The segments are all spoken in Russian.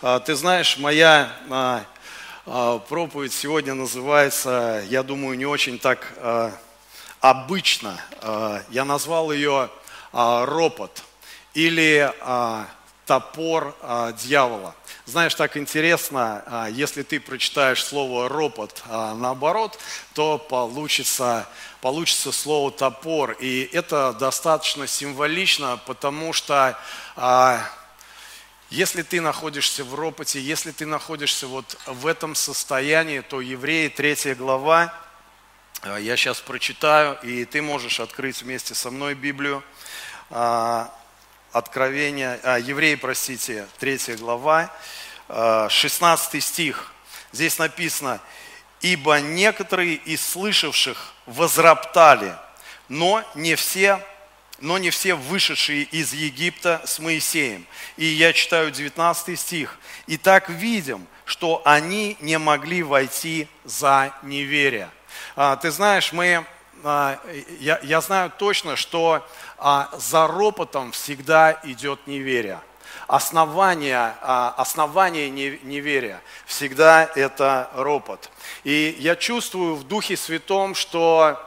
А, ты знаешь, моя а, а, проповедь сегодня называется, я думаю, не очень так обычно. Я назвал ее «Ропот» или «Топор дьявола». Знаешь, так интересно, если ты прочитаешь слово «ропот» наоборот, то получится, получится слово «топор». И это достаточно символично, потому что если ты находишься в ропоте, если ты находишься вот в этом состоянии, то Евреи 3 глава, э, я сейчас прочитаю, и ты можешь открыть вместе со мной Библию, э, Откровение, а, Евреи, простите, 3 глава, 16 э, стих. Здесь написано, «Ибо некоторые из слышавших возроптали, но не все но не все вышедшие из Египта с Моисеем. И я читаю 19 стих. «И так видим, что они не могли войти за неверие». А, ты знаешь, мы, а, я, я знаю точно, что а, за ропотом всегда идет неверие. Основание, основание неверия всегда это ропот. И я чувствую в Духе Святом, что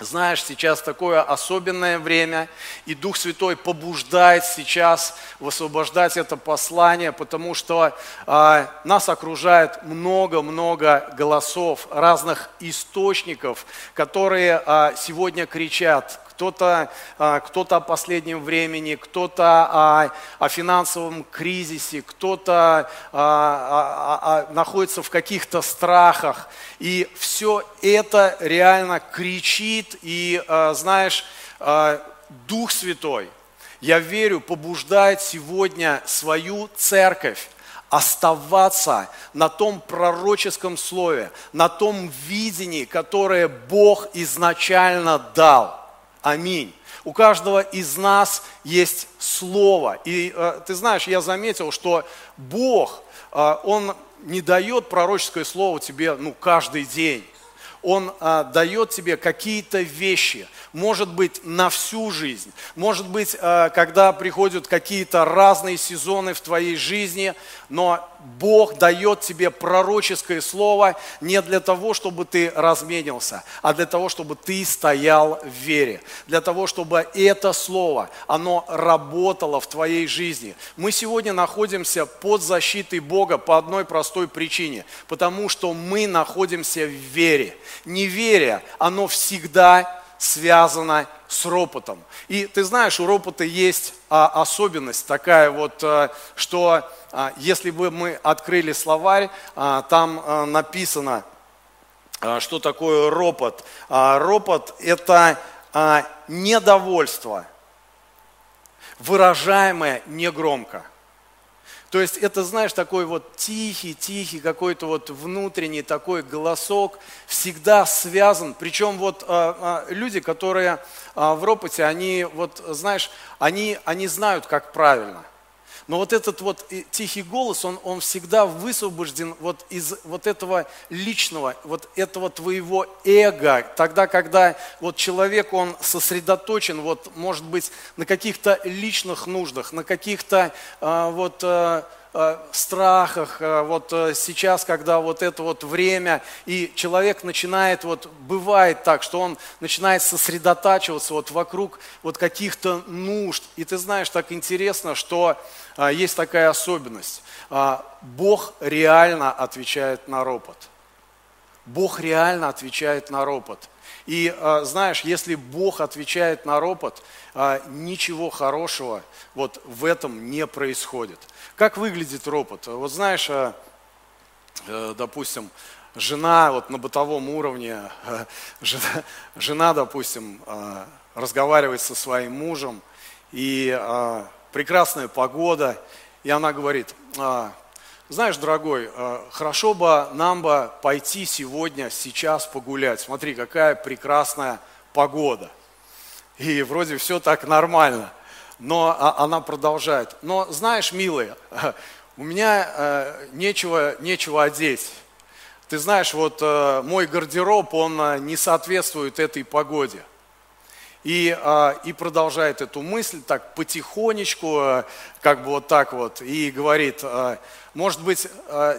знаешь, сейчас такое особенное время, и Дух Святой побуждает сейчас высвобождать это послание, потому что э, нас окружает много-много голосов, разных источников, которые э, сегодня кричат, кто-то а, кто о последнем времени, кто-то о, о финансовом кризисе, кто-то а, а, находится в каких-то страхах. И все это реально кричит, и знаешь, Дух Святой, я верю, побуждает сегодня свою церковь оставаться на том пророческом слове, на том видении, которое Бог изначально дал. Аминь. У каждого из нас есть слово. И э, ты знаешь, я заметил, что Бог, э, Он не дает пророческое слово тебе ну, каждый день. Он а, дает тебе какие-то вещи, может быть, на всю жизнь, может быть, когда приходят какие-то разные сезоны в твоей жизни, но Бог дает тебе пророческое слово не для того, чтобы ты разменился, а для того, чтобы ты стоял в вере, для того, чтобы это слово, оно работало в твоей жизни. Мы сегодня находимся под защитой Бога по одной простой причине, потому что мы находимся в вере. Неверие, оно всегда связано с ропотом. И ты знаешь, у ропота есть а, особенность такая вот, а, что а, если бы мы открыли словарь, а, там а, написано, а, что такое ропот. Ропот – это недовольство, выражаемое негромко. То есть это, знаешь, такой вот тихий, тихий, какой-то вот внутренний такой голосок всегда связан. Причем вот а, а, люди, которые а, в ропоте, они вот, знаешь, они, они знают, как правильно. Но вот этот вот тихий голос, он, он всегда высвобожден вот из вот этого личного, вот этого твоего эго. Тогда, когда вот человек, он сосредоточен, вот, может быть, на каких-то личных нуждах, на каких-то а, вот а, страхах, э, вот э, сейчас, когда вот это вот время, и человек начинает, вот бывает так, что он начинает сосредотачиваться вот вокруг вот каких-то нужд. И ты знаешь, так интересно, что есть такая особенность. Бог реально отвечает на ропот. Бог реально отвечает на ропот. И знаешь, если Бог отвечает на ропот, ничего хорошего вот в этом не происходит. Как выглядит ропот? Вот знаешь, э, э, допустим, жена вот на бытовом уровне, жена, жена допустим, разговаривает со своим мужем, и прекрасная погода, и она говорит, знаешь, дорогой, хорошо бы нам бы пойти сегодня, сейчас погулять. Смотри, какая прекрасная погода. И вроде все так нормально но а, она продолжает. Но знаешь, милые, у меня э, нечего, нечего одеть. Ты знаешь, вот э, мой гардероб, он э, не соответствует этой погоде. и, и продолжает эту мысль так потихонечку, как бы вот так вот, и говорит, может быть,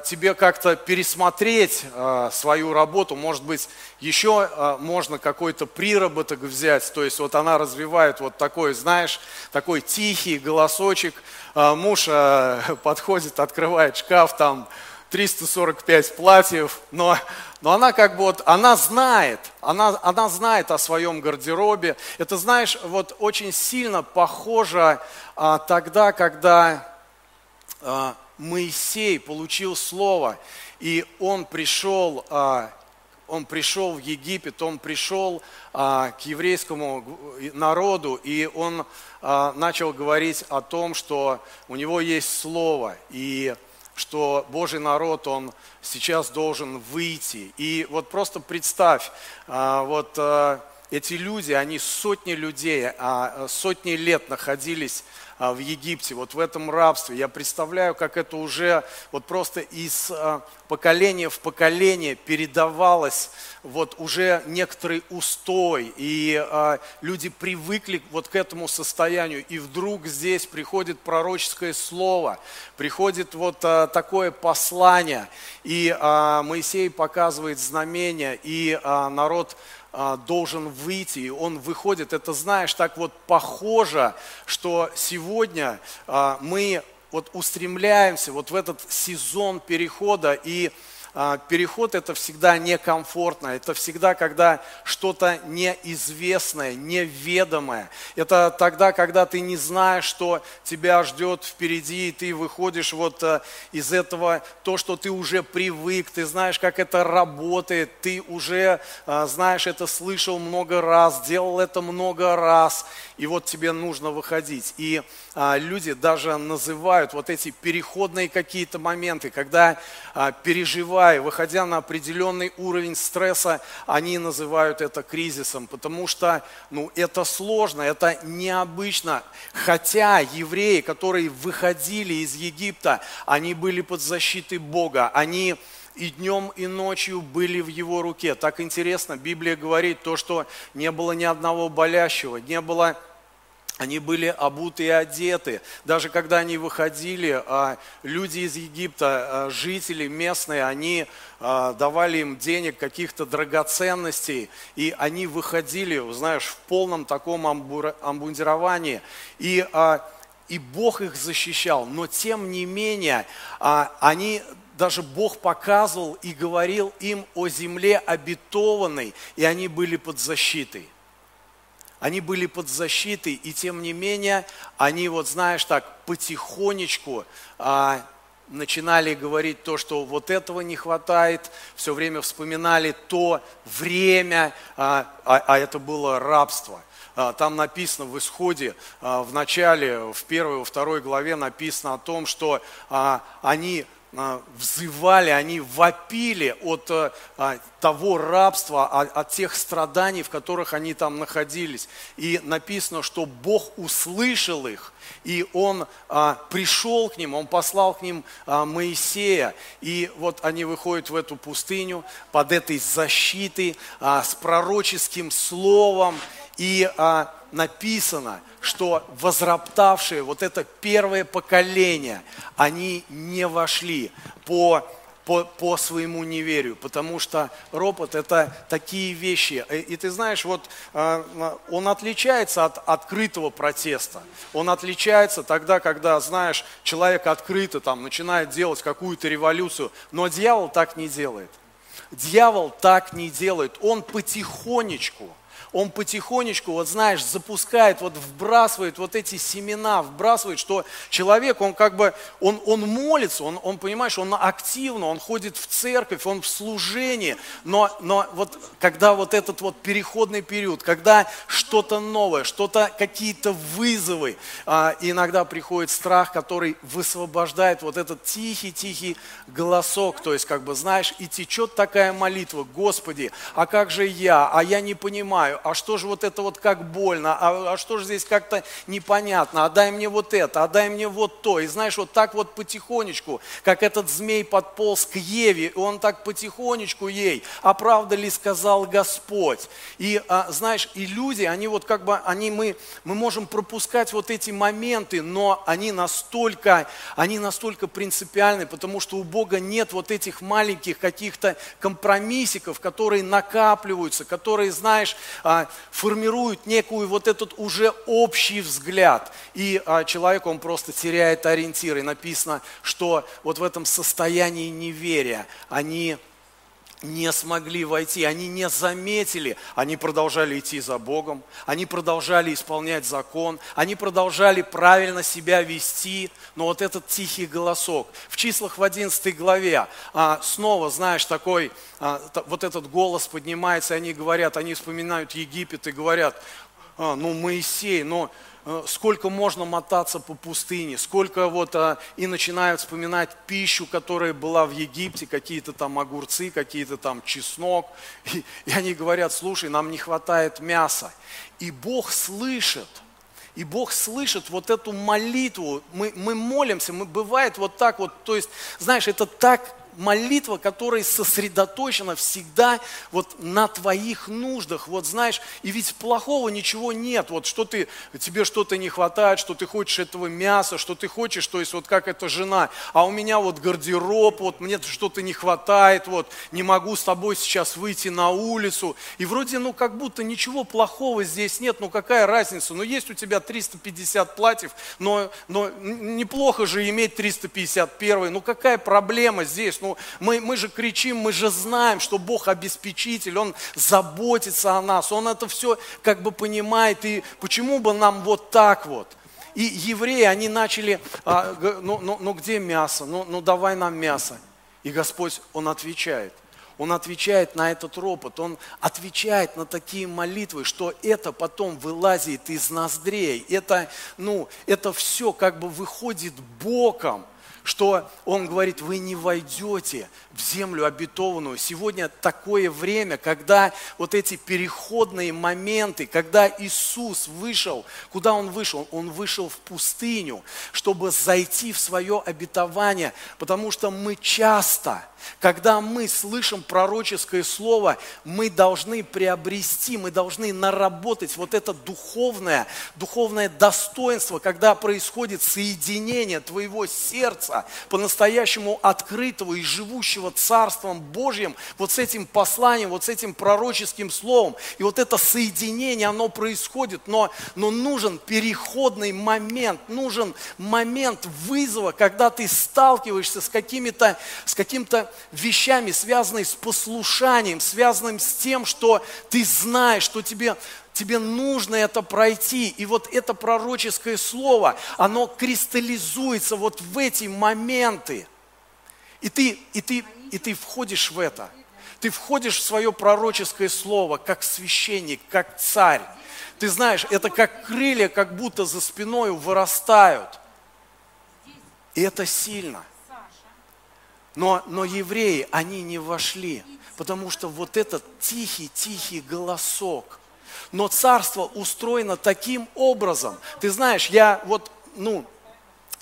тебе как-то пересмотреть свою работу, может быть, еще можно какой-то приработок взять, то есть вот она развивает вот такой, знаешь, такой тихий голосочек, муж подходит, открывает шкаф, там 345 платьев, но, но она как бы вот, она знает, она, она знает о своем гардеробе. Это, знаешь, вот очень сильно похоже а, тогда, когда а, Моисей получил слово, и он пришел, а, он пришел в Египет, он пришел а, к еврейскому народу, и он а, начал говорить о том, что у него есть слово, и что Божий народ, он сейчас должен выйти. И вот просто представь, вот эти люди, они сотни людей, сотни лет находились в Египте, вот в этом рабстве. Я представляю, как это уже вот просто из а, поколения в поколение передавалось вот уже некоторый устой, и а, люди привыкли вот к этому состоянию, и вдруг здесь приходит пророческое слово, приходит вот такое послание, и Моисей показывает знамения, и народ а, должен выйти, и он выходит. Это, знаешь, так вот похоже, что сегодня а, мы вот устремляемся вот в этот сезон перехода, и а, переход это всегда некомфортно, это всегда, когда что-то неизвестное, неведомое. Это тогда, когда ты не знаешь, что тебя ждет впереди, и ты выходишь вот а, из этого, то, что ты уже привык, ты знаешь, как это работает, ты уже а, знаешь, это слышал много раз, делал это много раз, и вот тебе нужно выходить. И люди даже называют вот эти переходные какие-то моменты, когда переживают переживая, выходя на определенный уровень стресса, они называют это кризисом, потому что ну, это сложно, это необычно. Хотя евреи, которые выходили из Египта, они были под защитой Бога, они и днем, и ночью были в его руке. Так интересно, Библия говорит то, что не было ни одного болящего, не было они были обуты и одеты. Даже когда они выходили, а, люди из Египта, а, жители местные, они а, давали им денег, каких-то драгоценностей, и они выходили, знаешь, в полном таком амбундировании. И, и Бог их защищал, но тем не менее, они даже Бог показывал и говорил им о земле обетованной, и они были под защитой. Они были под защитой, и тем не менее, они вот, знаешь, так потихонечку а, начинали говорить то, что вот этого не хватает, все время вспоминали то время, а, а, а это было рабство. А, там написано в исходе, а, в начале, в первой, во второй главе написано о том, что а, они взывали, они вопили от а, а, того рабства, от тех страданий, в которых они там находились. И написано, что Бог услышал их, и Он пришел к ним, Он послал к ним Моисея. И вот они выходят в эту пустыню под этой защитой, с пророческим словом. И написано, что возроптавшие, вот это первое поколение, они не вошли по по, по своему неверию, потому что ропот – это такие вещи. И, и ты знаешь, вот э, он отличается от открытого протеста. Он отличается тогда, когда, знаешь, человек открыто там начинает делать какую-то революцию, но дьявол так не делает. Дьявол так не делает. Он потихонечку – он потихонечку, вот знаешь, запускает, вот вбрасывает вот эти семена, вбрасывает, что человек, он как бы, он, он молится, он, он, понимаешь, он активно, он ходит в церковь, он в служении, но, но вот когда вот этот вот переходный период, когда что-то новое, что-то, какие-то вызовы, а, иногда приходит страх, который высвобождает вот этот тихий-тихий голосок, то есть как бы, знаешь, и течет такая молитва, Господи, а как же я, а я не понимаю, а что же вот это вот как больно, а, а что же здесь как-то непонятно, а дай мне вот это, а дай мне вот то. И знаешь, вот так вот потихонечку, как этот змей подполз к Еве, и он так потихонечку ей, а правда ли сказал Господь? И а, знаешь, и люди, они вот как бы, они мы, мы можем пропускать вот эти моменты, но они настолько, они настолько принципиальны, потому что у Бога нет вот этих маленьких каких-то компромиссиков, которые накапливаются, которые, знаешь, а, формируют некую вот этот уже общий взгляд. И а, человек, он просто теряет ориентир. И написано, что вот в этом состоянии неверия они не смогли войти, они не заметили, они продолжали идти за Богом, они продолжали исполнять закон, они продолжали правильно себя вести, но вот этот тихий голосок. В числах в 11 главе, а, снова, знаешь, такой, а, вот этот голос поднимается, они говорят, они вспоминают Египет и говорят, а, ну Моисей, но Э, сколько можно мотаться по пустыне, сколько вот а, и начинают вспоминать пищу, которая была в Египте, какие-то там огурцы, какие-то там чеснок, и, и они говорят, слушай, нам не хватает мяса. И Бог слышит, и Бог слышит вот эту молитву, мы, мы молимся, мы бывает вот так вот, то есть, знаешь, это так молитва, которая сосредоточена всегда вот на твоих нуждах. Вот знаешь, и ведь плохого ничего нет. Вот что ты, тебе что-то не хватает, что ты хочешь этого мяса, что ты хочешь, то есть вот как эта жена, а у меня вот гардероб, вот мне что-то не хватает, вот не могу с тобой сейчас выйти на улицу. И вроде, ну как будто ничего плохого здесь нет, ну какая разница, ну есть у тебя 350 платьев, но, но неплохо же иметь 351, ну какая проблема здесь, ну ну, мы, мы же кричим, мы же знаем, что Бог обеспечитель, Он заботится о нас, Он это все как бы понимает, и почему бы нам вот так вот? И евреи, они начали, а, ну, ну, ну где мясо? Ну, ну давай нам мясо. И Господь, Он отвечает. Он отвечает на этот ропот, он отвечает на такие молитвы, что это потом вылазит из ноздрей. Это, ну, это все как бы выходит боком что он говорит, вы не войдете в землю обетованную. Сегодня такое время, когда вот эти переходные моменты, когда Иисус вышел, куда Он вышел? Он вышел в пустыню, чтобы зайти в свое обетование, потому что мы часто когда мы слышим пророческое слово, мы должны приобрести, мы должны наработать вот это духовное, духовное достоинство, когда происходит соединение твоего сердца, по-настоящему открытого и живущего Царством Божьим, вот с этим посланием, вот с этим пророческим словом. И вот это соединение, оно происходит, но, но нужен переходный момент, нужен момент вызова, когда ты сталкиваешься с какими-то, с каким-то вещами, связанными с послушанием, связанным с тем, что ты знаешь, что тебе тебе нужно это пройти. И вот это пророческое слово, оно кристаллизуется вот в эти моменты. И ты, и ты, и ты входишь в это. Ты входишь в свое пророческое слово, как священник, как царь. Ты знаешь, это как крылья, как будто за спиной вырастают. И это сильно. Но, но евреи, они не вошли, потому что вот этот тихий-тихий голосок. Но царство устроено таким образом. Ты знаешь, я вот, ну,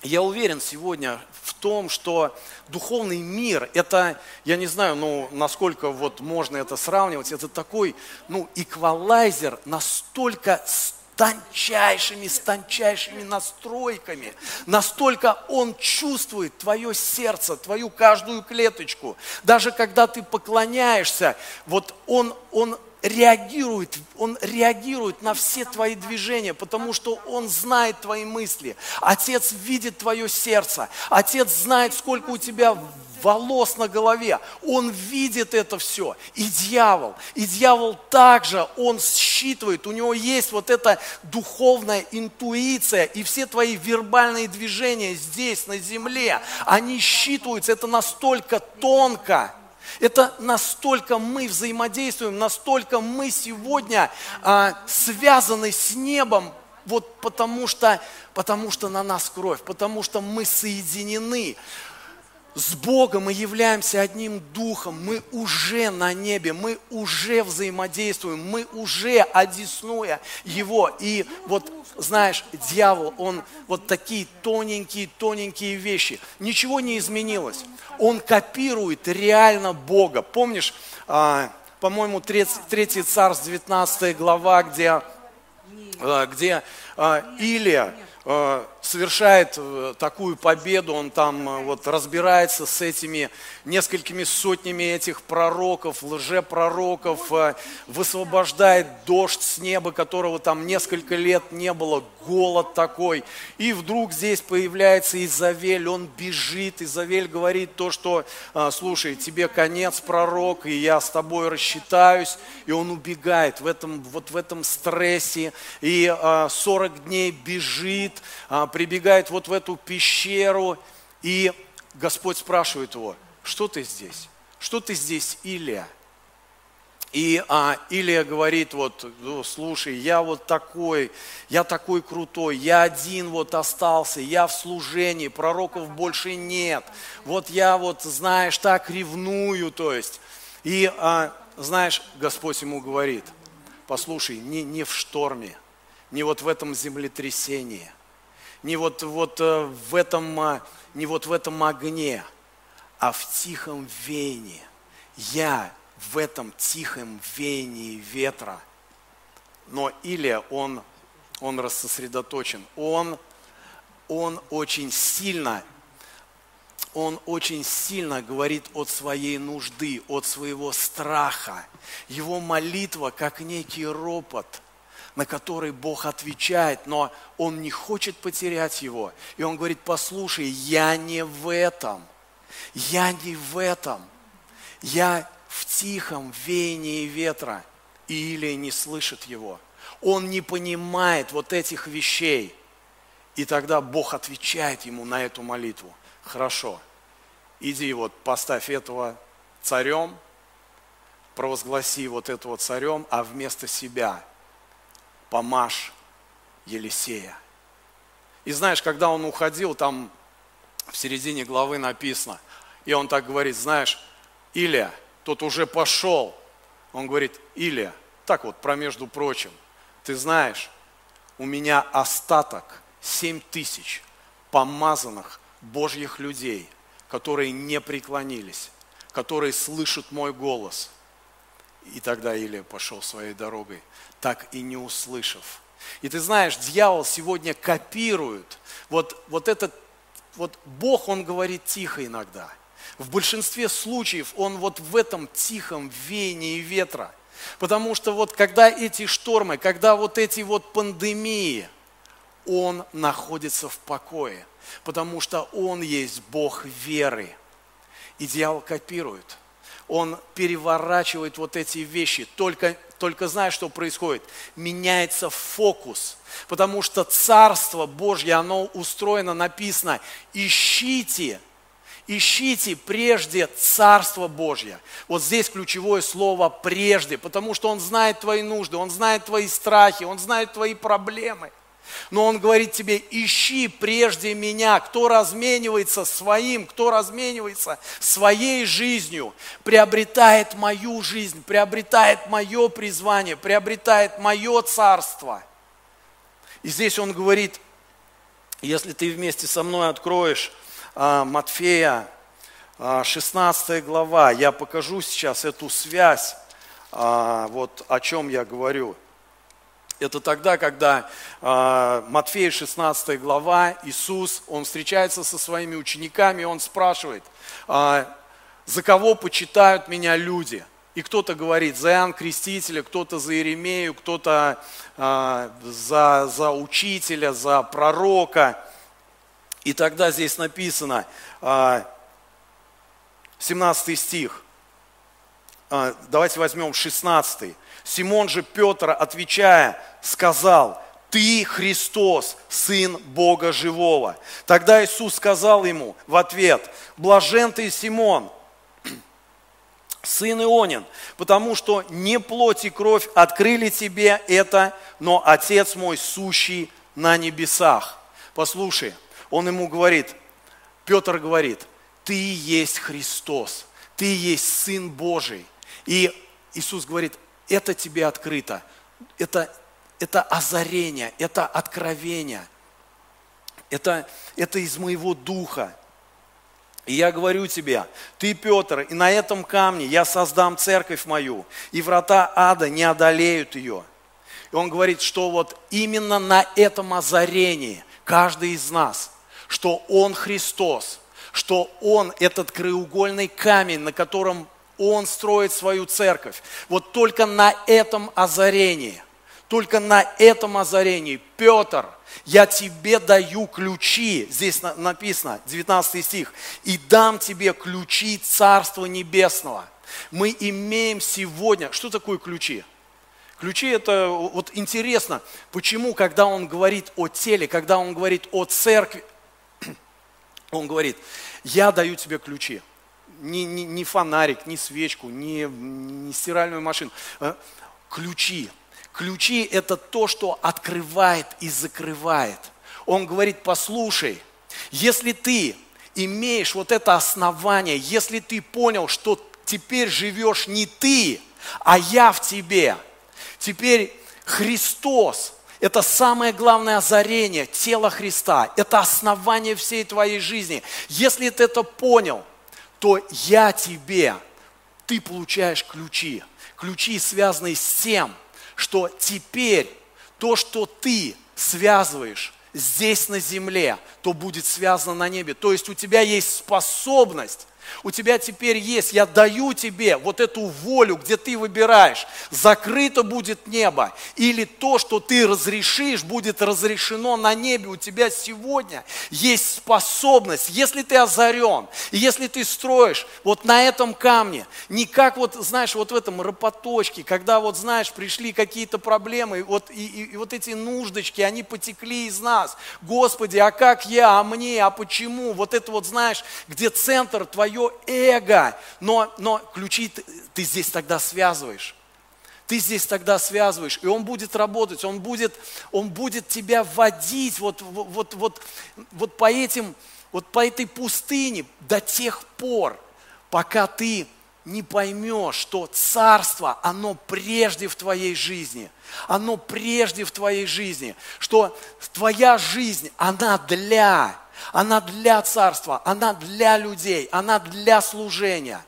я уверен сегодня в том, что духовный мир, это, я не знаю, ну, насколько вот можно это сравнивать, это такой, ну, эквалайзер настолько тончайшими, с тончайшими настройками. Настолько Он чувствует твое сердце, твою каждую клеточку. Даже когда ты поклоняешься, вот Он, он реагирует, он реагирует на все твои движения, потому что он знает твои мысли. Отец видит твое сердце. Отец знает, сколько у тебя волос на голове. Он видит это все. И дьявол, и дьявол также, он считывает, у него есть вот эта духовная интуиция, и все твои вербальные движения здесь, на земле, они считываются, это настолько тонко. Это настолько мы взаимодействуем, настолько мы сегодня а, связаны с небом, вот потому что, потому что на нас кровь, потому что мы соединены. С Богом мы являемся одним духом, мы уже на небе, мы уже взаимодействуем, мы уже одесную Его. И вот, знаешь, дьявол, он вот такие тоненькие-тоненькие вещи. Ничего не изменилось. Он копирует реально Бога. Помнишь, а, по-моему, 3, 3 царств, 19 глава, где, а, где а, Илия совершает э, такую победу, он там э, вот разбирается с этими несколькими сотнями этих пророков, лжепророков, э, высвобождает дождь с неба, которого там несколько лет не было, голод такой. И вдруг здесь появляется Изавель, он бежит, Изавель говорит то, что, слушай, тебе конец, пророк, и я с тобой рассчитаюсь, и он убегает в этом, вот в этом стрессе, и 40 дней бежит, прибегает вот в эту пещеру, и Господь спрашивает его, что ты здесь? Что ты здесь, Илия? И а, Илия говорит, вот, ну, слушай, я вот такой, я такой крутой, я один вот остался, я в служении, пророков больше нет. Вот я вот, знаешь, так ревную, то есть. И, а, знаешь, Господь ему говорит, послушай, не, не в шторме, не вот в этом землетрясении, не вот, вот э, в этом, а, не вот в этом огне, а в тихом веянии. Я в этом тихом веянии ветра. Но Илия, он, он рассосредоточен. Он, он очень сильно, он очень сильно говорит от своей нужды, от своего страха. Его молитва, как некий ропот – на который Бог отвечает, но он не хочет потерять его. И он говорит, послушай, я не в этом, я не в этом, я в тихом веянии ветра. И Илия не слышит его. Он не понимает вот этих вещей. И тогда Бог отвечает ему на эту молитву. Хорошо, иди вот поставь этого царем, провозгласи вот этого царем, а вместо себя – помажь Елисея. И знаешь, когда он уходил, там в середине главы написано, и он так говорит, знаешь, Илия, тот уже пошел. Он говорит, Илия, так вот, про между прочим, ты знаешь, у меня остаток 7 тысяч помазанных Божьих людей, которые не преклонились, которые слышат мой голос. И тогда Илия пошел своей дорогой так и не услышав. И ты знаешь, дьявол сегодня копирует. Вот, вот этот, вот Бог, он говорит тихо иногда. В большинстве случаев он вот в этом тихом веянии ветра. Потому что вот когда эти штормы, когда вот эти вот пандемии, он находится в покое. Потому что он есть Бог веры. И дьявол копирует. Он переворачивает вот эти вещи. Только только знаешь, что происходит? Меняется фокус. Потому что Царство Божье, оно устроено, написано, ищите, ищите прежде Царство Божье. Вот здесь ключевое слово «прежде», потому что Он знает твои нужды, Он знает твои страхи, Он знает твои проблемы. Но Он говорит тебе, ищи прежде меня, кто разменивается своим, кто разменивается своей жизнью, приобретает мою жизнь, приобретает мое призвание, приобретает мое царство. И здесь Он говорит, если ты вместе со мной откроешь а, Матфея, 16 а, глава, я покажу сейчас эту связь, а, вот о чем я говорю – это тогда, когда э, Матфея 16 глава, Иисус, он встречается со своими учениками, он спрашивает, э, за кого почитают меня люди? И кто-то говорит за Иоанн Крестителя, кто-то за Иеремею, кто-то э, за, за учителя, за пророка. И тогда здесь написано, э, 17 стих, э, давайте возьмем 16 Симон же Петр, отвечая, сказал, ты Христос, Сын Бога Живого. Тогда Иисус сказал ему в ответ, блажен ты, Симон, сын Ионин, потому что не плоть и кровь открыли тебе это, но Отец мой сущий на небесах. Послушай, он ему говорит, Петр говорит, ты есть Христос, ты есть Сын Божий. И Иисус говорит, это тебе открыто, это, это озарение, это откровение, это, это из моего духа. И я говорю тебе, ты, Петр, и на этом камне я создам церковь мою, и врата ада не одолеют ее. И он говорит, что вот именно на этом озарении каждый из нас, что он Христос, что он этот краеугольный камень, на котором он строит свою церковь. Вот только на этом озарении, только на этом озарении, Петр – я тебе даю ключи, здесь написано, 19 стих, и дам тебе ключи Царства Небесного. Мы имеем сегодня, что такое ключи? Ключи это, вот интересно, почему, когда он говорит о теле, когда он говорит о церкви, он говорит, я даю тебе ключи. Не, не, не фонарик, не свечку, не, не стиральную машину. Э, ключи. Ключи – это то, что открывает и закрывает. Он говорит, послушай, если ты имеешь вот это основание, если ты понял, что теперь живешь не ты, а я в тебе, теперь Христос – это самое главное озарение тела Христа, это основание всей твоей жизни. Если ты это понял, то я тебе, ты получаешь ключи. Ключи, связанные с тем – что теперь то, что ты связываешь здесь на земле, то будет связано на небе. То есть у тебя есть способность у тебя теперь есть, я даю тебе вот эту волю, где ты выбираешь, закрыто будет небо, или то, что ты разрешишь, будет разрешено на небе. У тебя сегодня есть способность, если ты озарен, если ты строишь вот на этом камне, не как вот, знаешь, вот в этом ропоточке, когда вот, знаешь, пришли какие-то проблемы, вот, и, и, и вот эти нуждочки, они потекли из нас. Господи, а как я, а мне, а почему? Вот это вот, знаешь, где центр твоего твое эго. Но, но ключи ты, ты здесь тогда связываешь. Ты здесь тогда связываешь, и он будет работать, он будет, он будет тебя водить вот, вот, вот, вот, по этим, вот по этой пустыне до тех пор, пока ты не поймешь, что царство, оно прежде в твоей жизни. Оно прежде в твоей жизни. Что твоя жизнь, она для она для царства, она для людей, она для служения.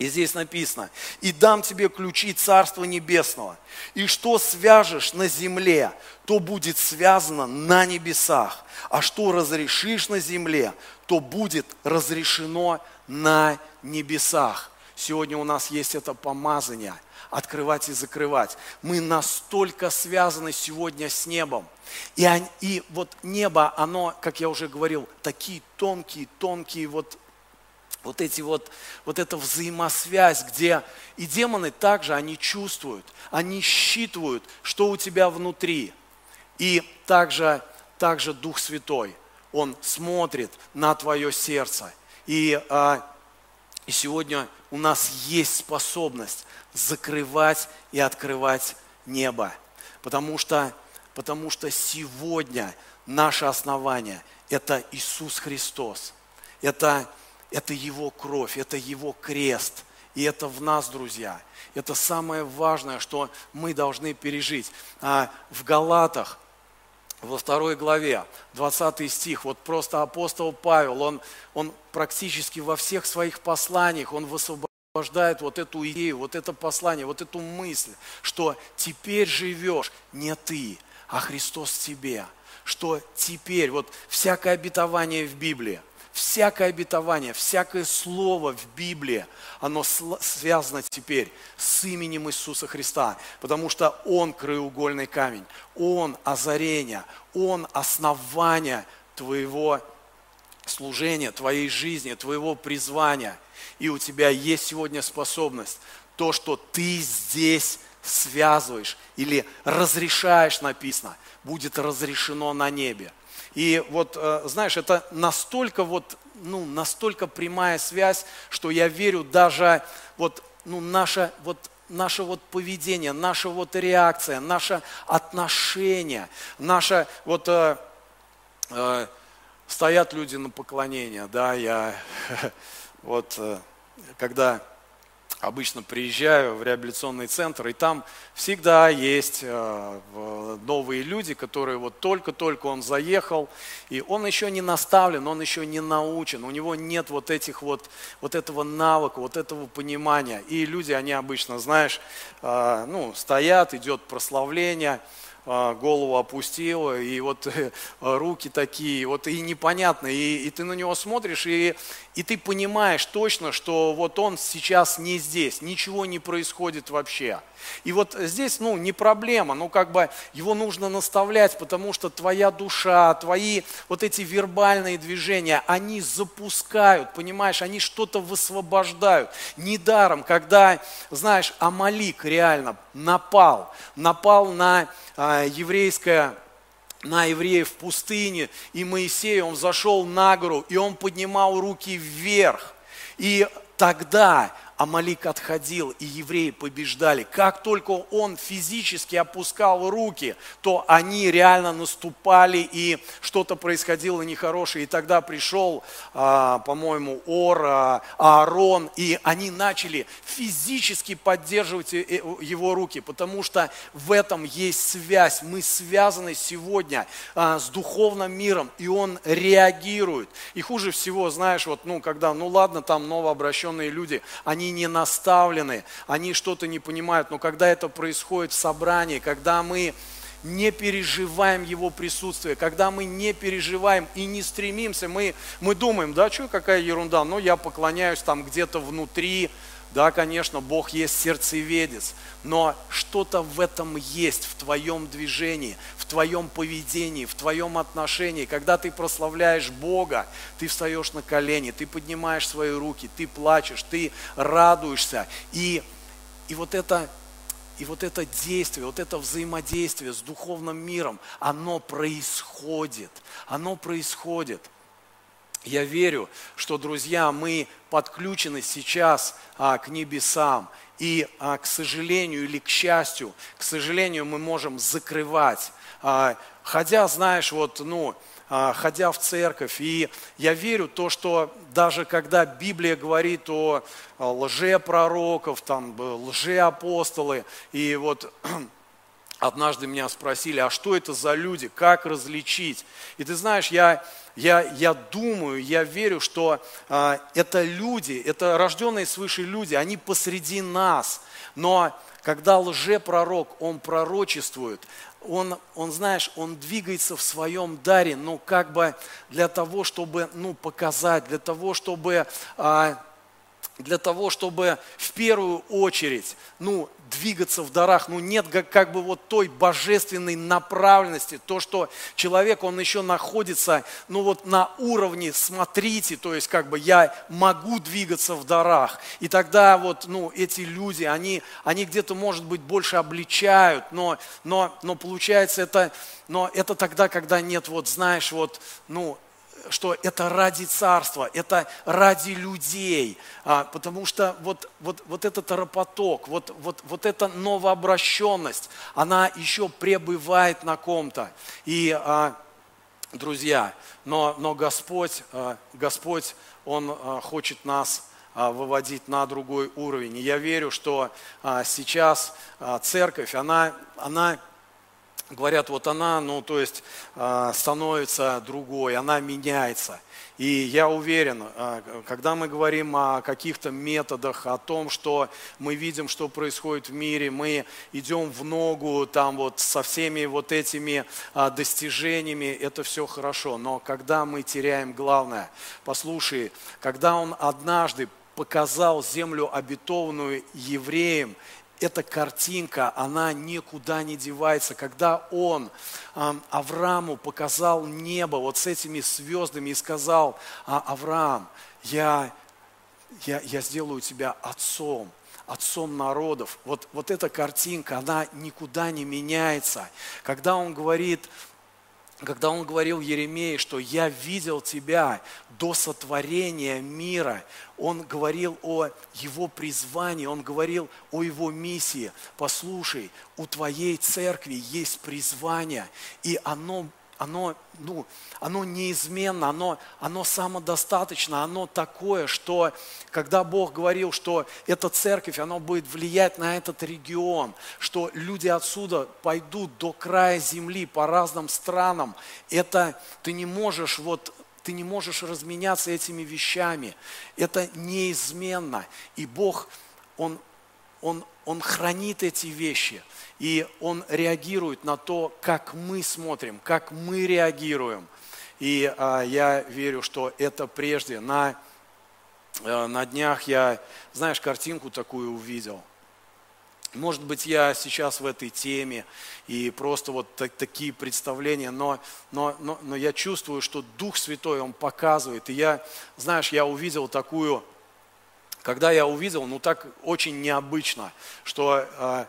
И здесь написано, и дам тебе ключи Царства Небесного. И что свяжешь на земле, то будет связано на небесах. А что разрешишь на земле, то будет разрешено на небесах. Сегодня у нас есть это помазание – открывать и закрывать. Мы настолько связаны сегодня с небом. И, и вот небо, оно, как я уже говорил, такие тонкие, тонкие вот вот эти вот, вот эта взаимосвязь, где и демоны также, они чувствуют, они считывают, что у тебя внутри. И также, также Дух Святой, Он смотрит на твое сердце. И, а, и сегодня у нас есть способность закрывать и открывать небо. Потому что, потому что сегодня наше основание – это Иисус Христос. Это, это Его кровь, это Его крест. И это в нас, друзья. Это самое важное, что мы должны пережить. А в Галатах, во второй главе, 20 стих, вот просто апостол Павел, он, он практически во всех своих посланиях, он высвобождает вот эту идею, вот это послание, вот эту мысль, что теперь живешь не ты, а Христос в тебе. Что теперь, вот всякое обетование в Библии, всякое обетование, всякое слово в Библии, оно связано теперь с именем Иисуса Христа, потому что Он краеугольный камень, Он озарение, Он основание твоего служения, твоей жизни, твоего призвания – и у тебя есть сегодня способность, то, что ты здесь связываешь или разрешаешь, написано, будет разрешено на небе. И вот, э, знаешь, это настолько вот, ну, настолько прямая связь, что я верю даже вот, ну, наше вот наше вот поведение, наша вот реакция, наше отношение, наше вот э, э, стоят люди на поклонение, да, я вот э, когда обычно приезжаю в реабилитационный центр, и там всегда есть э, новые люди, которые вот только-только он заехал, и он еще не наставлен, он еще не научен, у него нет вот этих вот, вот этого навыка, вот этого понимания. И люди, они обычно, знаешь, э, ну, стоят, идет прославление, голову опустила, и вот э, руки такие, вот и непонятно, и, и ты на него смотришь, и, и ты понимаешь точно, что вот он сейчас не здесь, ничего не происходит вообще. И вот здесь, ну, не проблема, ну, как бы его нужно наставлять, потому что твоя душа, твои вот эти вербальные движения, они запускают, понимаешь, они что-то высвобождают. Недаром, когда, знаешь, Амалик реально напал, напал на а, еврейское на евреев в пустыне, и Моисей, он зашел на гору, и он поднимал руки вверх. И тогда Амалик отходил, и евреи побеждали. Как только он физически опускал руки, то они реально наступали, и что-то происходило нехорошее. И тогда пришел, а, по-моему, Ор, а, Аарон, и они начали физически поддерживать э, его руки, потому что в этом есть связь. Мы связаны сегодня а, с духовным миром, и он реагирует. И хуже всего, знаешь, вот, ну, когда, ну ладно, там новообращенные люди, они не наставлены, они что-то не понимают, но когда это происходит в собрании, когда мы не переживаем Его присутствие, когда мы не переживаем и не стремимся, мы, мы думаем, да, что какая ерунда, ну я поклоняюсь там где-то внутри, да, конечно, Бог есть сердцеведец, но что-то в этом есть, в твоем движении, в твоем поведении, в твоем отношении. Когда ты прославляешь Бога, ты встаешь на колени, ты поднимаешь свои руки, ты плачешь, ты радуешься. И, и вот это и вот это действие, вот это взаимодействие с духовным миром, оно происходит. Оно происходит. Я верю, что, друзья, мы подключены сейчас а, к небесам. И, а, к сожалению или к счастью, к сожалению, мы можем закрывать. А, ходя, знаешь, вот, ну, а, ходя в церковь. И я верю то, что даже когда Библия говорит о лжепророков, там, лжеапостолы, и вот однажды меня спросили, а что это за люди, как различить? И ты знаешь, я я, я думаю, я верю, что а, это люди, это рожденные свыше люди, они посреди нас. Но когда лжепророк, он пророчествует, он, он, знаешь, он двигается в своем даре, ну, как бы для того, чтобы, ну, показать, для того, чтобы а, для того, чтобы в первую очередь, ну, двигаться в дарах, ну, нет как, как бы вот той божественной направленности, то, что человек, он еще находится, ну, вот на уровне, смотрите, то есть, как бы я могу двигаться в дарах, и тогда вот, ну, эти люди, они, они где-то, может быть, больше обличают, но, но, но получается это, но это тогда, когда нет, вот, знаешь, вот, ну, что это ради царства, это ради людей, а, потому что вот, вот, вот этот ропоток, вот, вот, вот эта новообращенность, она еще пребывает на ком-то. И, а, друзья, но, но Господь, а, Господь, Он а, хочет нас а, выводить на другой уровень. И я верю, что а, сейчас а, церковь, она, она говорят, вот она, ну, то есть а, становится другой, она меняется. И я уверен, а, когда мы говорим о каких-то методах, о том, что мы видим, что происходит в мире, мы идем в ногу там вот со всеми вот этими а, достижениями, это все хорошо. Но когда мы теряем главное, послушай, когда он однажды показал землю обетованную евреям, эта картинка, она никуда не девается. Когда он Аврааму показал небо вот с этими звездами и сказал, а, Авраам, я, я, я сделаю тебя отцом, отцом народов. Вот, вот эта картинка, она никуда не меняется. Когда он говорит, когда он говорил Еремее, что я видел тебя до сотворения мира, он говорил о его призвании, он говорил о его миссии. Послушай, у твоей церкви есть призвание, и оно оно, ну, оно неизменно, оно, оно самодостаточно, оно такое, что когда Бог говорил, что эта церковь, она будет влиять на этот регион, что люди отсюда пойдут до края земли по разным странам, это ты не можешь вот ты не можешь разменяться этими вещами. Это неизменно. И Бог, Он, Он, Он хранит эти вещи. И Он реагирует на то, как мы смотрим, как мы реагируем. И а, я верю, что это прежде. На, а, на днях я, знаешь, картинку такую увидел. Может быть, я сейчас в этой теме и просто вот так, такие представления, но, но, но, но я чувствую, что Дух Святой, Он показывает. И я, знаешь, я увидел такую, когда я увидел, ну так очень необычно, что э,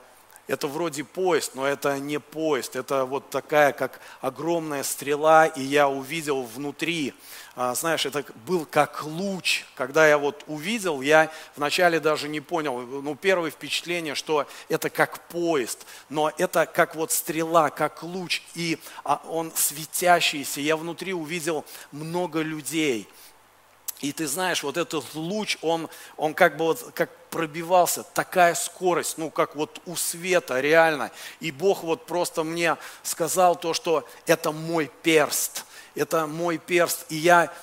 это вроде поезд, но это не поезд, это вот такая, как огромная стрела, и я увидел внутри, а, знаешь, это был как луч. Когда я вот увидел, я вначале даже не понял, ну, первое впечатление, что это как поезд, но это как вот стрела, как луч, и а, он светящийся. Я внутри увидел много людей – и ты знаешь, вот этот луч, он, он как бы вот как пробивался, такая скорость, ну как вот у света реально. И Бог вот просто мне сказал то, что это мой перст, это мой перст. И я,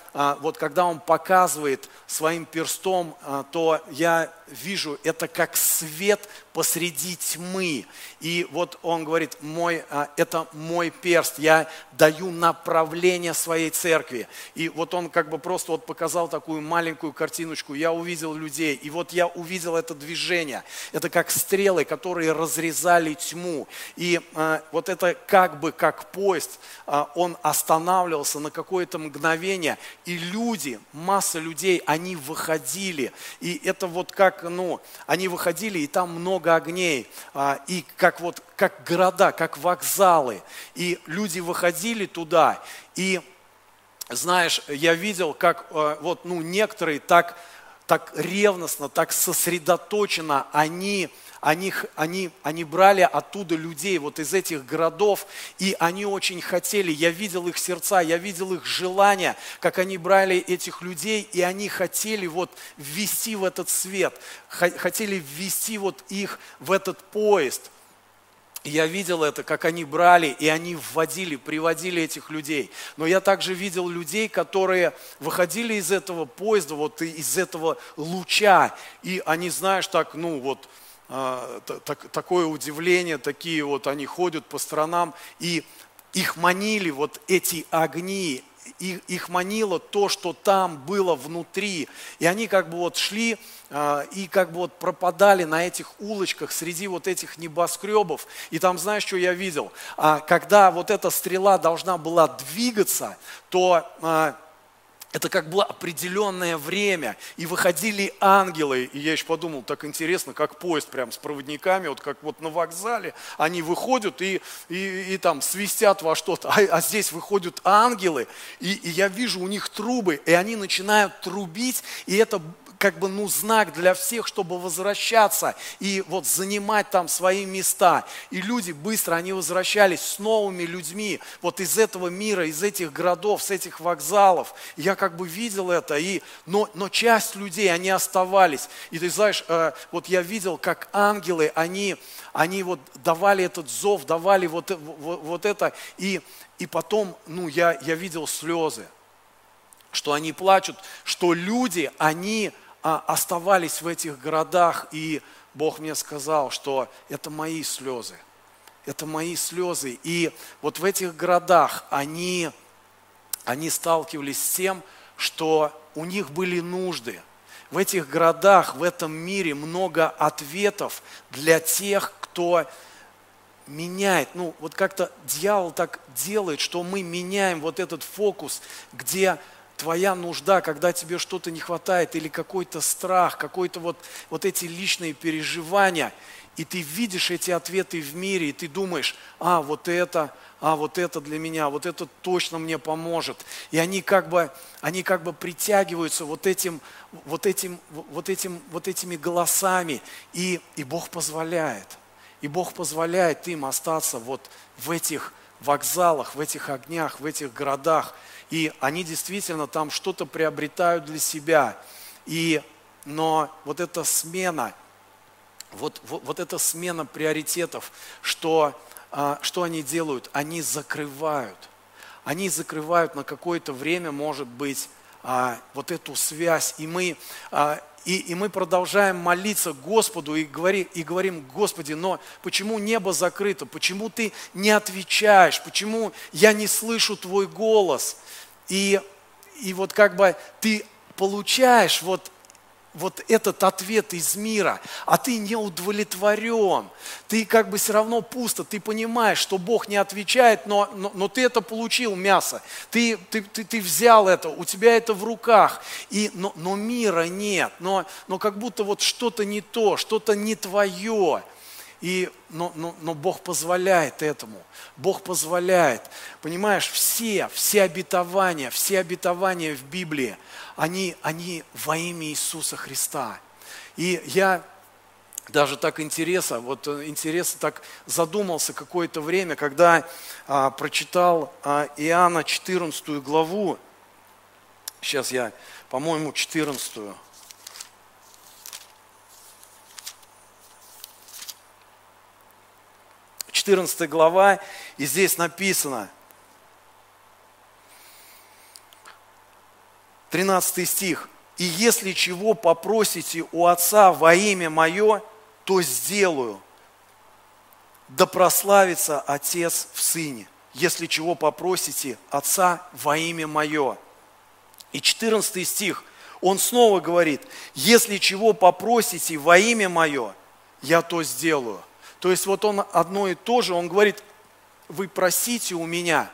вот когда Он показывает своим перстом, а, то я вижу это как свет посреди тьмы. И вот он говорит, мой, а, это мой перст, я даю направление своей церкви. И вот он как бы просто вот показал такую маленькую картиночку, я увидел людей, и вот я увидел это движение. Это как стрелы, которые разрезали тьму. И а, вот это как бы как поезд, а, он останавливался на какое-то мгновение, и люди, масса людей, они выходили. И это вот как, ну, они выходили, и там много огней, а, и как, вот, как города, как вокзалы. И люди выходили туда, и знаешь, я видел, как а, вот, ну, некоторые так, так ревностно, так сосредоточенно они они, они, они брали оттуда людей, вот из этих городов, и они очень хотели, я видел их сердца, я видел их желания, как они брали этих людей, и они хотели вот ввести в этот свет, хотели ввести вот их в этот поезд. Я видел это, как они брали и они вводили, приводили этих людей. Но я также видел людей, которые выходили из этого поезда, вот из этого луча, и они, знаешь, так, ну вот, так, такое удивление, такие вот они ходят по сторонам, и их манили вот эти огни, их, их манило то, что там было внутри. И они как бы вот шли э, и как бы вот пропадали на этих улочках среди вот этих небоскребов. И там, знаешь, что я видел? А, когда вот эта стрела должна была двигаться, то... Э, это как было определенное время, и выходили ангелы, и я еще подумал, так интересно, как поезд прям с проводниками, вот как вот на вокзале, они выходят и, и, и там свистят во что-то, а, а здесь выходят ангелы, и, и я вижу у них трубы, и они начинают трубить, и это как бы, ну, знак для всех, чтобы возвращаться и вот занимать там свои места. И люди быстро, они возвращались с новыми людьми вот из этого мира, из этих городов, с этих вокзалов. я как бы видел это, и, но, но часть людей, они оставались. И ты знаешь, э, вот я видел, как ангелы, они, они вот давали этот зов, давали вот, вот, вот это, и, и потом, ну, я, я видел слезы что они плачут, что люди, они оставались в этих городах, и Бог мне сказал, что это мои слезы. Это мои слезы. И вот в этих городах они, они сталкивались с тем, что у них были нужды. В этих городах, в этом мире много ответов для тех, кто меняет. Ну, вот как-то дьявол так делает, что мы меняем вот этот фокус, где твоя нужда, когда тебе что-то не хватает, или какой-то страх, какой-то вот, вот эти личные переживания, и ты видишь эти ответы в мире, и ты думаешь, а, вот это, а, вот это для меня, вот это точно мне поможет. И они как бы, они как бы притягиваются вот этим, вот этим, вот этим, вот этими голосами, и, и Бог позволяет. И Бог позволяет им остаться вот в этих вокзалах, в этих огнях, в этих городах, и они действительно там что-то приобретают для себя. И, но вот эта смена, вот, вот, вот эта смена приоритетов, что, а, что они делают? Они закрывают. Они закрывают на какое-то время, может быть, а, вот эту связь. И мы, а, и, и мы продолжаем молиться Господу и, говори, и говорим, Господи, но почему небо закрыто? Почему Ты не отвечаешь? Почему я не слышу Твой голос? И, и вот как бы Ты получаешь вот вот этот ответ из мира, а ты не удовлетворен, ты как бы все равно пусто, ты понимаешь, что Бог не отвечает, но, но, но ты это получил, мясо, ты, ты, ты, ты взял это, у тебя это в руках, и, но, но мира нет, но, но как будто вот что-то не то, что-то не твое. И, но, но, но Бог позволяет этому. Бог позволяет. Понимаешь, все, все обетования, все обетования в Библии, они, они во имя Иисуса Христа. И я даже так интересно, вот э, интересно так задумался какое-то время, когда а, прочитал а, Иоанна 14 главу. Сейчас я, по-моему, 14. 14 глава, и здесь написано, 13 стих, «И если чего попросите у Отца во имя Мое, то сделаю, да прославится Отец в Сыне, если чего попросите Отца во имя Мое». И 14 стих, он снова говорит, «Если чего попросите во имя Мое, я то сделаю». То есть вот он одно и то же, он говорит, вы просите у меня.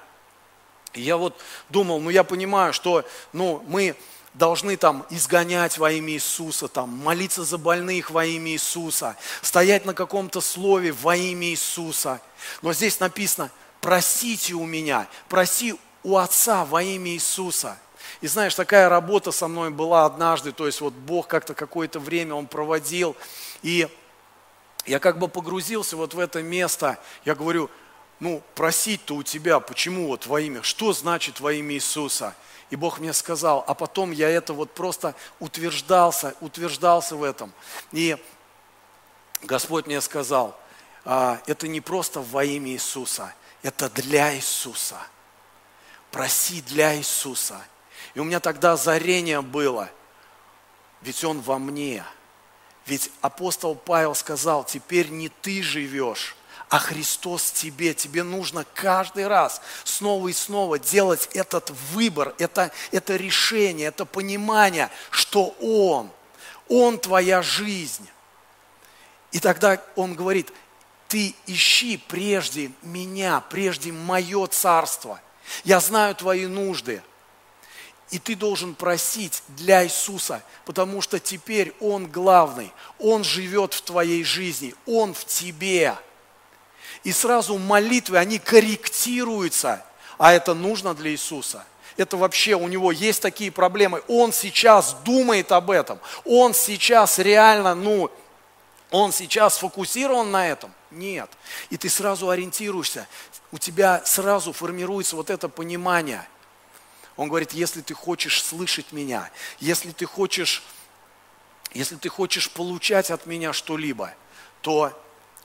И я вот думал, ну я понимаю, что ну, мы должны там изгонять во имя Иисуса, там, молиться за больных во имя Иисуса, стоять на каком-то слове во имя Иисуса. Но здесь написано, просите у меня, проси у Отца во имя Иисуса. И знаешь, такая работа со мной была однажды, то есть вот Бог как-то какое-то время Он проводил, и я как бы погрузился вот в это место, я говорю, ну, просить-то у тебя, почему вот во имя, что значит во имя Иисуса? И Бог мне сказал, а потом я это вот просто утверждался, утверждался в этом. И Господь мне сказал, а, это не просто во имя Иисуса, это для Иисуса. Проси для Иисуса. И у меня тогда озарение было, ведь Он во мне – ведь апостол Павел сказал, теперь не ты живешь, а Христос тебе. Тебе нужно каждый раз снова и снова делать этот выбор, это, это решение, это понимание, что Он, Он твоя жизнь. И тогда Он говорит, ты ищи прежде меня, прежде мое царство. Я знаю твои нужды – и ты должен просить для Иисуса, потому что теперь Он главный, Он живет в твоей жизни, Он в тебе. И сразу молитвы, они корректируются, а это нужно для Иисуса. Это вообще у него есть такие проблемы. Он сейчас думает об этом. Он сейчас реально, ну, он сейчас сфокусирован на этом. Нет. И ты сразу ориентируешься. У тебя сразу формируется вот это понимание – он говорит, если ты хочешь слышать меня, если ты хочешь, если ты хочешь получать от меня что-либо, то,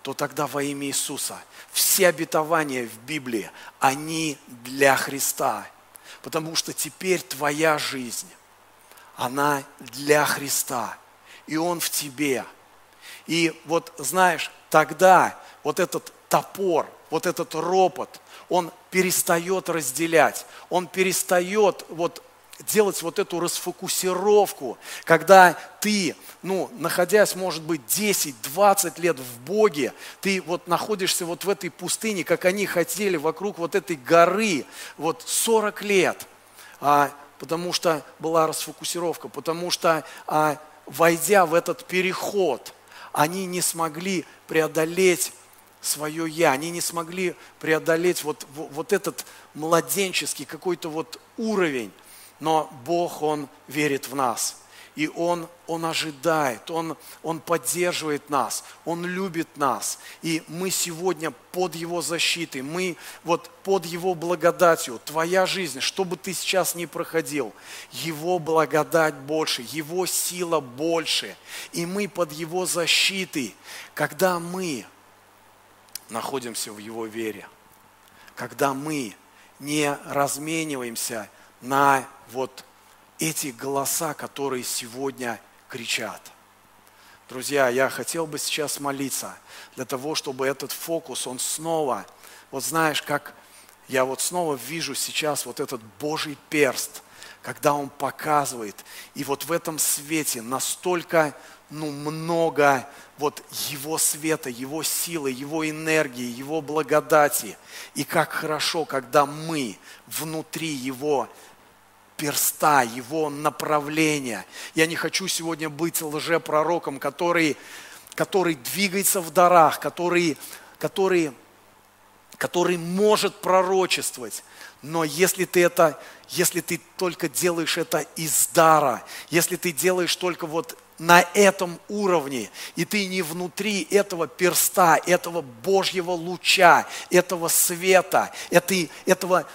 то тогда во имя Иисуса. Все обетования в Библии, они для Христа. Потому что теперь твоя жизнь, она для Христа. И Он в тебе. И вот знаешь, тогда вот этот топор, вот этот ропот, он перестает разделять, он перестает вот делать вот эту расфокусировку, когда ты, ну, находясь, может быть, 10-20 лет в Боге, ты вот находишься вот в этой пустыне, как они хотели, вокруг вот этой горы, вот 40 лет, а, потому что была расфокусировка, потому что, а, войдя в этот переход, они не смогли преодолеть свое «я». Они не смогли преодолеть вот, вот этот младенческий какой-то вот уровень. Но Бог, Он верит в нас. и Он, он ожидает, он, он поддерживает нас, Он любит нас. И мы сегодня под Его защитой, мы вот под Его благодатью. Твоя жизнь, что бы ты сейчас ни проходил, Его благодать больше, Его сила больше. И мы под Его защитой, когда мы находимся в Его вере, когда мы не размениваемся на вот эти голоса, которые сегодня кричат. Друзья, я хотел бы сейчас молиться для того, чтобы этот фокус, он снова, вот знаешь, как я вот снова вижу сейчас вот этот Божий перст, когда он показывает, и вот в этом свете настолько ну, много вот Его света, Его силы, Его энергии, Его благодати. И как хорошо, когда мы внутри Его перста, его направления. Я не хочу сегодня быть лжепророком, который, который двигается в дарах, который, который, который может пророчествовать. Но если ты это, если ты только делаешь это из дара, если ты делаешь только вот на этом уровне, и ты не внутри этого перста, этого Божьего луча, этого света, этой, этого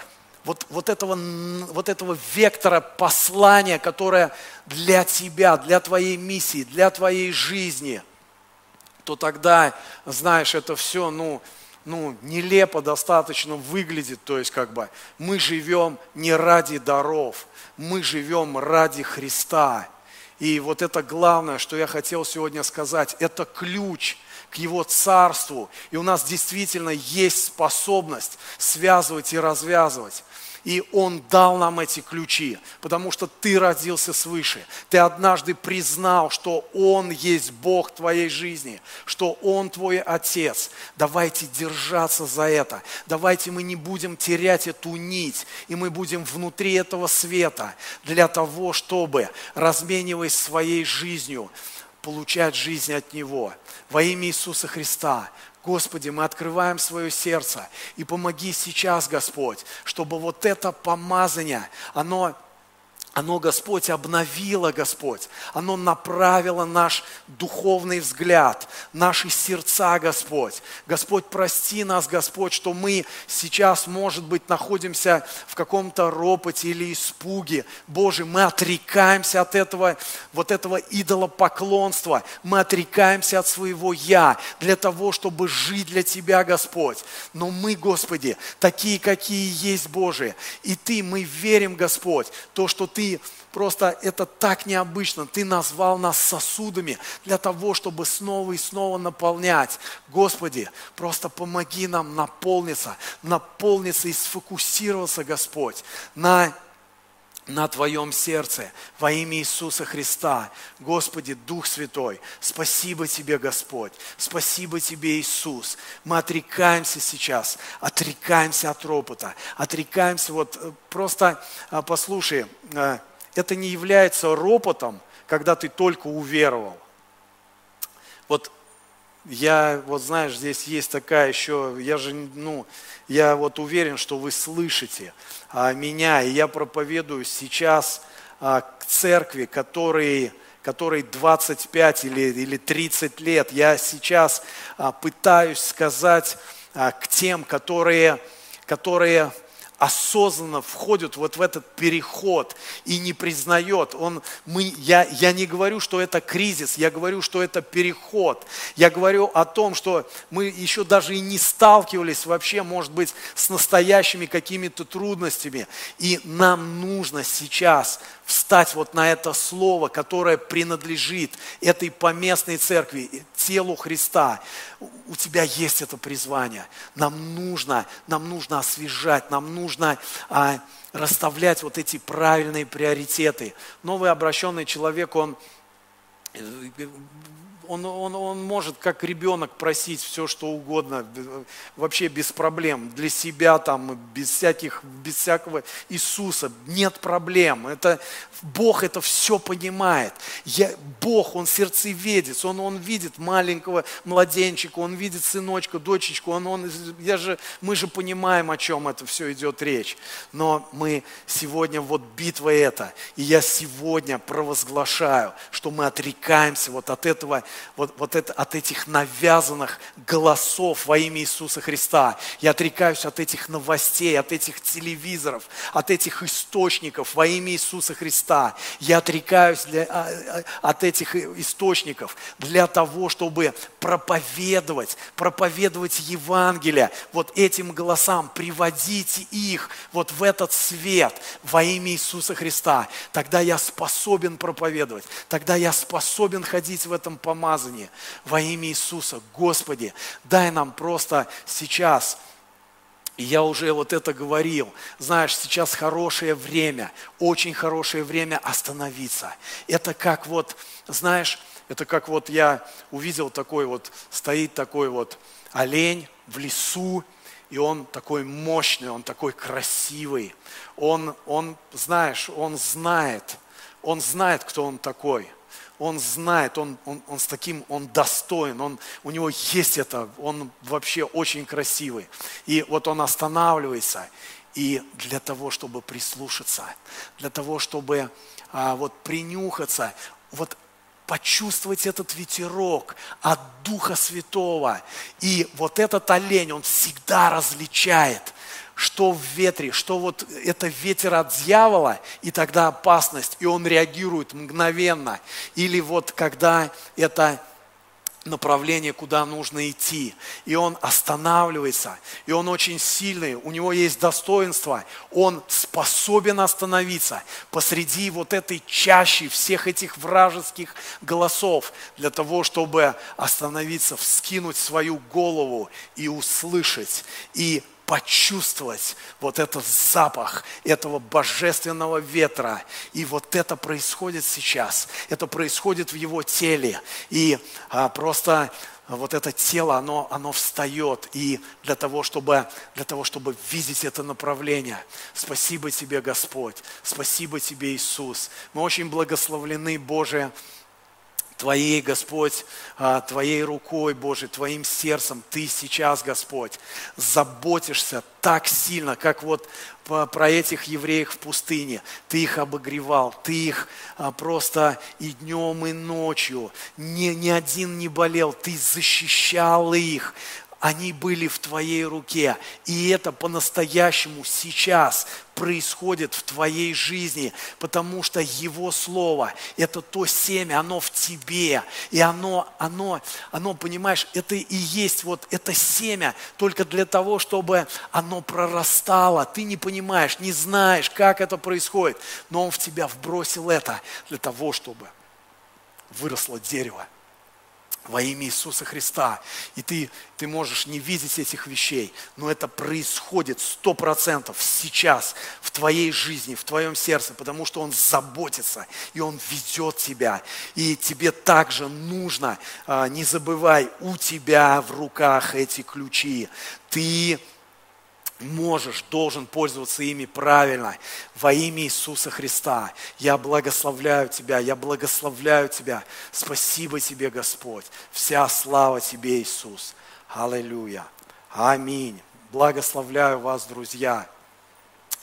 вот, вот, этого, вот этого вектора послания, которое для тебя, для твоей миссии, для твоей жизни, то тогда, знаешь, это все, ну, ну, нелепо достаточно выглядит. То есть, как бы, мы живем не ради даров, мы живем ради Христа. И вот это главное, что я хотел сегодня сказать, это ключ к Его Царству. И у нас действительно есть способность связывать и развязывать. И Он дал нам эти ключи, потому что ты родился свыше. Ты однажды признал, что Он есть Бог твоей жизни, что Он твой Отец. Давайте держаться за это. Давайте мы не будем терять эту нить, и мы будем внутри этого света для того, чтобы, размениваясь своей жизнью, получать жизнь от Него. Во имя Иисуса Христа Господи, мы открываем свое сердце. И помоги сейчас, Господь, чтобы вот это помазание, оно оно, Господь, обновило, Господь. Оно направило наш духовный взгляд, наши сердца, Господь. Господь, прости нас, Господь, что мы сейчас, может быть, находимся в каком-то ропоте или испуге. Боже, мы отрекаемся от этого, вот этого идолопоклонства. Мы отрекаемся от своего «я» для того, чтобы жить для Тебя, Господь. Но мы, Господи, такие, какие есть, Божие. И Ты, мы верим, Господь, то, что Ты ты просто это так необычно. Ты назвал нас сосудами для того, чтобы снова и снова наполнять. Господи, просто помоги нам наполниться, наполниться и сфокусироваться, Господь, на на Твоем сердце во имя Иисуса Христа. Господи, Дух Святой, спасибо Тебе, Господь, спасибо Тебе, Иисус. Мы отрекаемся сейчас, отрекаемся от ропота, отрекаемся, вот э, просто а, послушай, э, это не является ропотом, когда ты только уверовал. Вот я, вот знаешь, здесь есть такая еще, я же, ну, я вот уверен, что вы слышите а, меня, и я проповедую сейчас а, к церкви, которые, которой 25 или, или 30 лет. Я сейчас а, пытаюсь сказать а, к тем, которые, которые осознанно входит вот в этот переход и не признает. Он, мы, я, я не говорю, что это кризис, я говорю, что это переход. Я говорю о том, что мы еще даже и не сталкивались вообще, может быть, с настоящими какими-то трудностями. И нам нужно сейчас встать вот на это слово, которое принадлежит этой поместной церкви, телу Христа. У тебя есть это призвание. Нам нужно, нам нужно освежать, нам нужно а, расставлять вот эти правильные приоритеты. Новый обращенный человек, он он, он, он может как ребенок просить все, что угодно, вообще без проблем, для себя там, без, всяких, без всякого Иисуса, нет проблем. Это, Бог это все понимает. Я, Бог, Он сердцеведец, он, он видит маленького младенчика, Он видит сыночка, дочечку, он, он, я же, мы же понимаем, о чем это все идет речь. Но мы сегодня, вот битва эта, и я сегодня провозглашаю, что мы отрекаемся вот от этого вот, вот это, от этих навязанных голосов во имя Иисуса Христа. Я отрекаюсь от этих новостей, от этих телевизоров, от этих источников во имя Иисуса Христа. Я отрекаюсь для, а, а, от этих источников для того, чтобы проповедовать, проповедовать Евангелие вот этим голосам, приводить их вот в этот свет во имя Иисуса Христа. Тогда я способен проповедовать, тогда я способен ходить в этом помазании во имя Иисуса. Господи, дай нам просто сейчас и я уже вот это говорил. Знаешь, сейчас хорошее время, очень хорошее время остановиться. Это как вот, знаешь, это как вот я увидел такой вот, стоит такой вот олень в лесу, и он такой мощный, он такой красивый. Он, он, знаешь, он знает, он знает, кто он такой – он знает, он, он, он с таким, он достоин, он, у него есть это, он вообще очень красивый. И вот он останавливается, и для того, чтобы прислушаться, для того, чтобы а, вот принюхаться, вот почувствовать этот ветерок от Духа Святого. И вот этот олень, он всегда различает – что в ветре, что вот это ветер от дьявола, и тогда опасность, и он реагирует мгновенно. Или вот когда это направление, куда нужно идти. И он останавливается, и он очень сильный, у него есть достоинство, он способен остановиться посреди вот этой чащи всех этих вражеских голосов для того, чтобы остановиться, вскинуть свою голову и услышать, и почувствовать вот этот запах этого божественного ветра. И вот это происходит сейчас. Это происходит в его теле. И а, просто вот это тело, оно, оно встает и для того, чтобы, для того, чтобы видеть это направление. Спасибо тебе, Господь. Спасибо тебе, Иисус. Мы очень благословлены, Боже, Твоей, Господь, а, Твоей рукой, Боже, Твоим сердцем Ты сейчас, Господь, заботишься так сильно, как вот про этих евреев в пустыне. Ты их обогревал, ты их а, просто и днем, и ночью, ни, ни один не болел, ты защищал их, они были в твоей руке. И это по-настоящему сейчас происходит в твоей жизни, потому что Его Слово – это то семя, оно в тебе. И оно, оно, оно, понимаешь, это и есть вот это семя только для того, чтобы оно прорастало. Ты не понимаешь, не знаешь, как это происходит, но Он в тебя вбросил это для того, чтобы выросло дерево во имя Иисуса Христа. И ты, ты можешь не видеть этих вещей, но это происходит сто процентов сейчас в твоей жизни, в твоем сердце, потому что Он заботится, и Он ведет тебя. И тебе также нужно, а, не забывай, у тебя в руках эти ключи. Ты можешь, должен пользоваться ими правильно. Во имя Иисуса Христа я благословляю Тебя, я благословляю Тебя. Спасибо Тебе, Господь. Вся слава Тебе, Иисус. Аллилуйя. Аминь. Благословляю вас, друзья.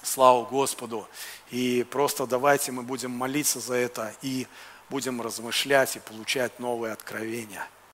Слава Господу. И просто давайте мы будем молиться за это и будем размышлять и получать новые откровения.